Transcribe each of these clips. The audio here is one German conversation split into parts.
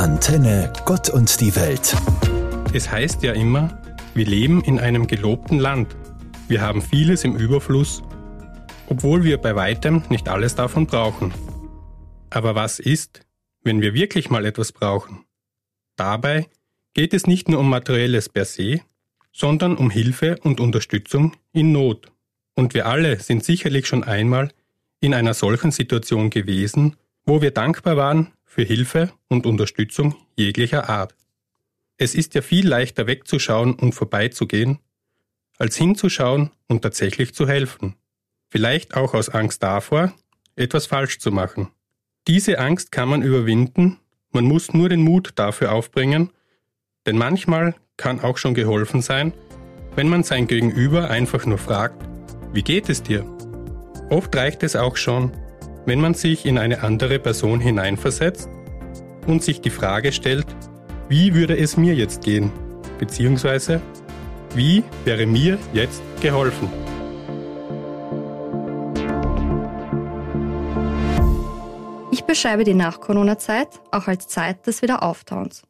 Antenne Gott und die Welt. Es heißt ja immer, wir leben in einem gelobten Land. Wir haben vieles im Überfluss, obwohl wir bei weitem nicht alles davon brauchen. Aber was ist, wenn wir wirklich mal etwas brauchen? Dabei geht es nicht nur um materielles per se, sondern um Hilfe und Unterstützung in Not. Und wir alle sind sicherlich schon einmal in einer solchen Situation gewesen, wo wir dankbar waren für Hilfe und Unterstützung jeglicher Art. Es ist ja viel leichter wegzuschauen und vorbeizugehen, als hinzuschauen und tatsächlich zu helfen. Vielleicht auch aus Angst davor, etwas falsch zu machen. Diese Angst kann man überwinden, man muss nur den Mut dafür aufbringen, denn manchmal kann auch schon geholfen sein, wenn man sein Gegenüber einfach nur fragt, wie geht es dir? Oft reicht es auch schon, wenn man sich in eine andere Person hineinversetzt und sich die Frage stellt, wie würde es mir jetzt gehen? Beziehungsweise, wie wäre mir jetzt geholfen? Ich beschreibe die Nach-Corona-Zeit auch als Zeit des Wiederauftauens.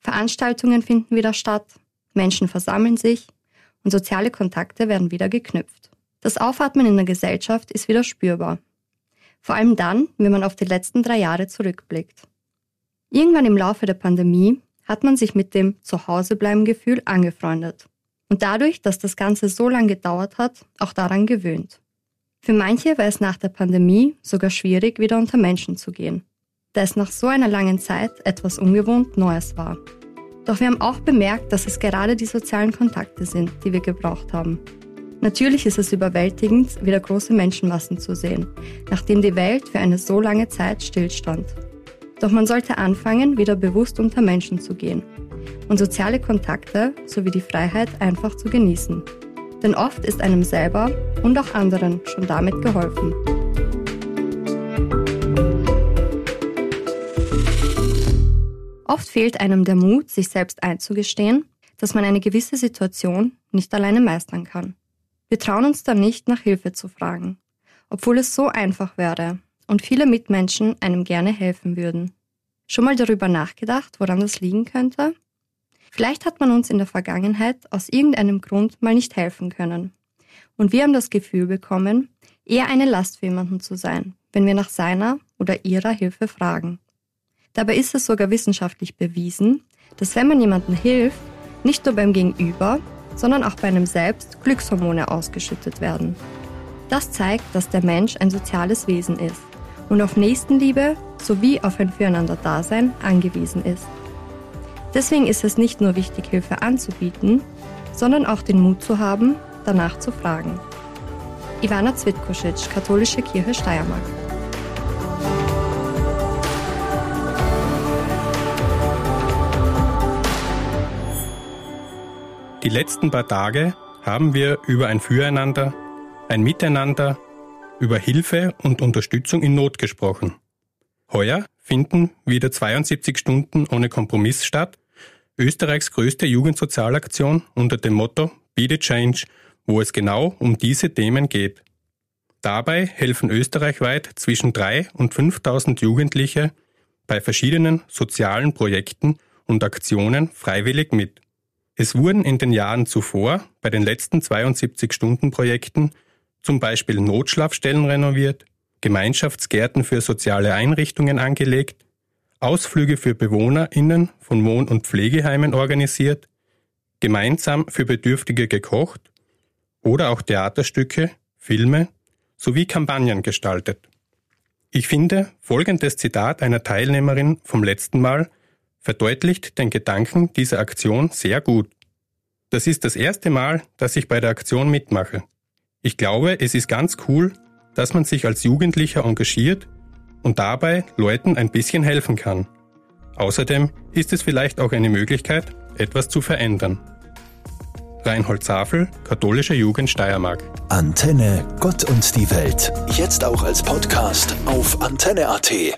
Veranstaltungen finden wieder statt, Menschen versammeln sich und soziale Kontakte werden wieder geknüpft. Das Aufatmen in der Gesellschaft ist wieder spürbar. Vor allem dann, wenn man auf die letzten drei Jahre zurückblickt. Irgendwann im Laufe der Pandemie hat man sich mit dem Zuhausebleiben-Gefühl angefreundet. Und dadurch, dass das Ganze so lange gedauert hat, auch daran gewöhnt. Für manche war es nach der Pandemie sogar schwierig, wieder unter Menschen zu gehen, da es nach so einer langen Zeit etwas ungewohnt Neues war. Doch wir haben auch bemerkt, dass es gerade die sozialen Kontakte sind, die wir gebraucht haben. Natürlich ist es überwältigend, wieder große Menschenmassen zu sehen, nachdem die Welt für eine so lange Zeit stillstand. Doch man sollte anfangen, wieder bewusst unter Menschen zu gehen und soziale Kontakte sowie die Freiheit einfach zu genießen. Denn oft ist einem selber und auch anderen schon damit geholfen. Oft fehlt einem der Mut, sich selbst einzugestehen, dass man eine gewisse Situation nicht alleine meistern kann. Wir trauen uns dann nicht, nach Hilfe zu fragen, obwohl es so einfach wäre und viele Mitmenschen einem gerne helfen würden. Schon mal darüber nachgedacht, woran das liegen könnte? Vielleicht hat man uns in der Vergangenheit aus irgendeinem Grund mal nicht helfen können. Und wir haben das Gefühl bekommen, eher eine Last für jemanden zu sein, wenn wir nach seiner oder ihrer Hilfe fragen. Dabei ist es sogar wissenschaftlich bewiesen, dass wenn man jemandem hilft, nicht nur beim Gegenüber, sondern auch bei einem selbst Glückshormone ausgeschüttet werden. Das zeigt, dass der Mensch ein soziales Wesen ist und auf Nächstenliebe sowie auf ein Füreinander-Dasein angewiesen ist. Deswegen ist es nicht nur wichtig, Hilfe anzubieten, sondern auch den Mut zu haben, danach zu fragen. Ivana Zwitkosic, Katholische Kirche Steiermark. Die letzten paar Tage haben wir über ein Füreinander, ein Miteinander, über Hilfe und Unterstützung in Not gesprochen. Heuer finden wieder 72 Stunden ohne Kompromiss statt, Österreichs größte Jugendsozialaktion unter dem Motto Be the Change, wo es genau um diese Themen geht. Dabei helfen österreichweit zwischen 3 und 5000 Jugendliche bei verschiedenen sozialen Projekten und Aktionen freiwillig mit. Es wurden in den Jahren zuvor bei den letzten 72-Stunden-Projekten zum Beispiel Notschlafstellen renoviert, Gemeinschaftsgärten für soziale Einrichtungen angelegt, Ausflüge für BewohnerInnen von Wohn- und Pflegeheimen organisiert, gemeinsam für Bedürftige gekocht oder auch Theaterstücke, Filme sowie Kampagnen gestaltet. Ich finde folgendes Zitat einer Teilnehmerin vom letzten Mal verdeutlicht den Gedanken dieser Aktion sehr gut. Das ist das erste Mal, dass ich bei der Aktion mitmache. Ich glaube, es ist ganz cool, dass man sich als Jugendlicher engagiert und dabei Leuten ein bisschen helfen kann. Außerdem ist es vielleicht auch eine Möglichkeit, etwas zu verändern. Reinhold Zafel, Katholische Jugend Steiermark. Antenne Gott und die Welt. Jetzt auch als Podcast auf antenne.at.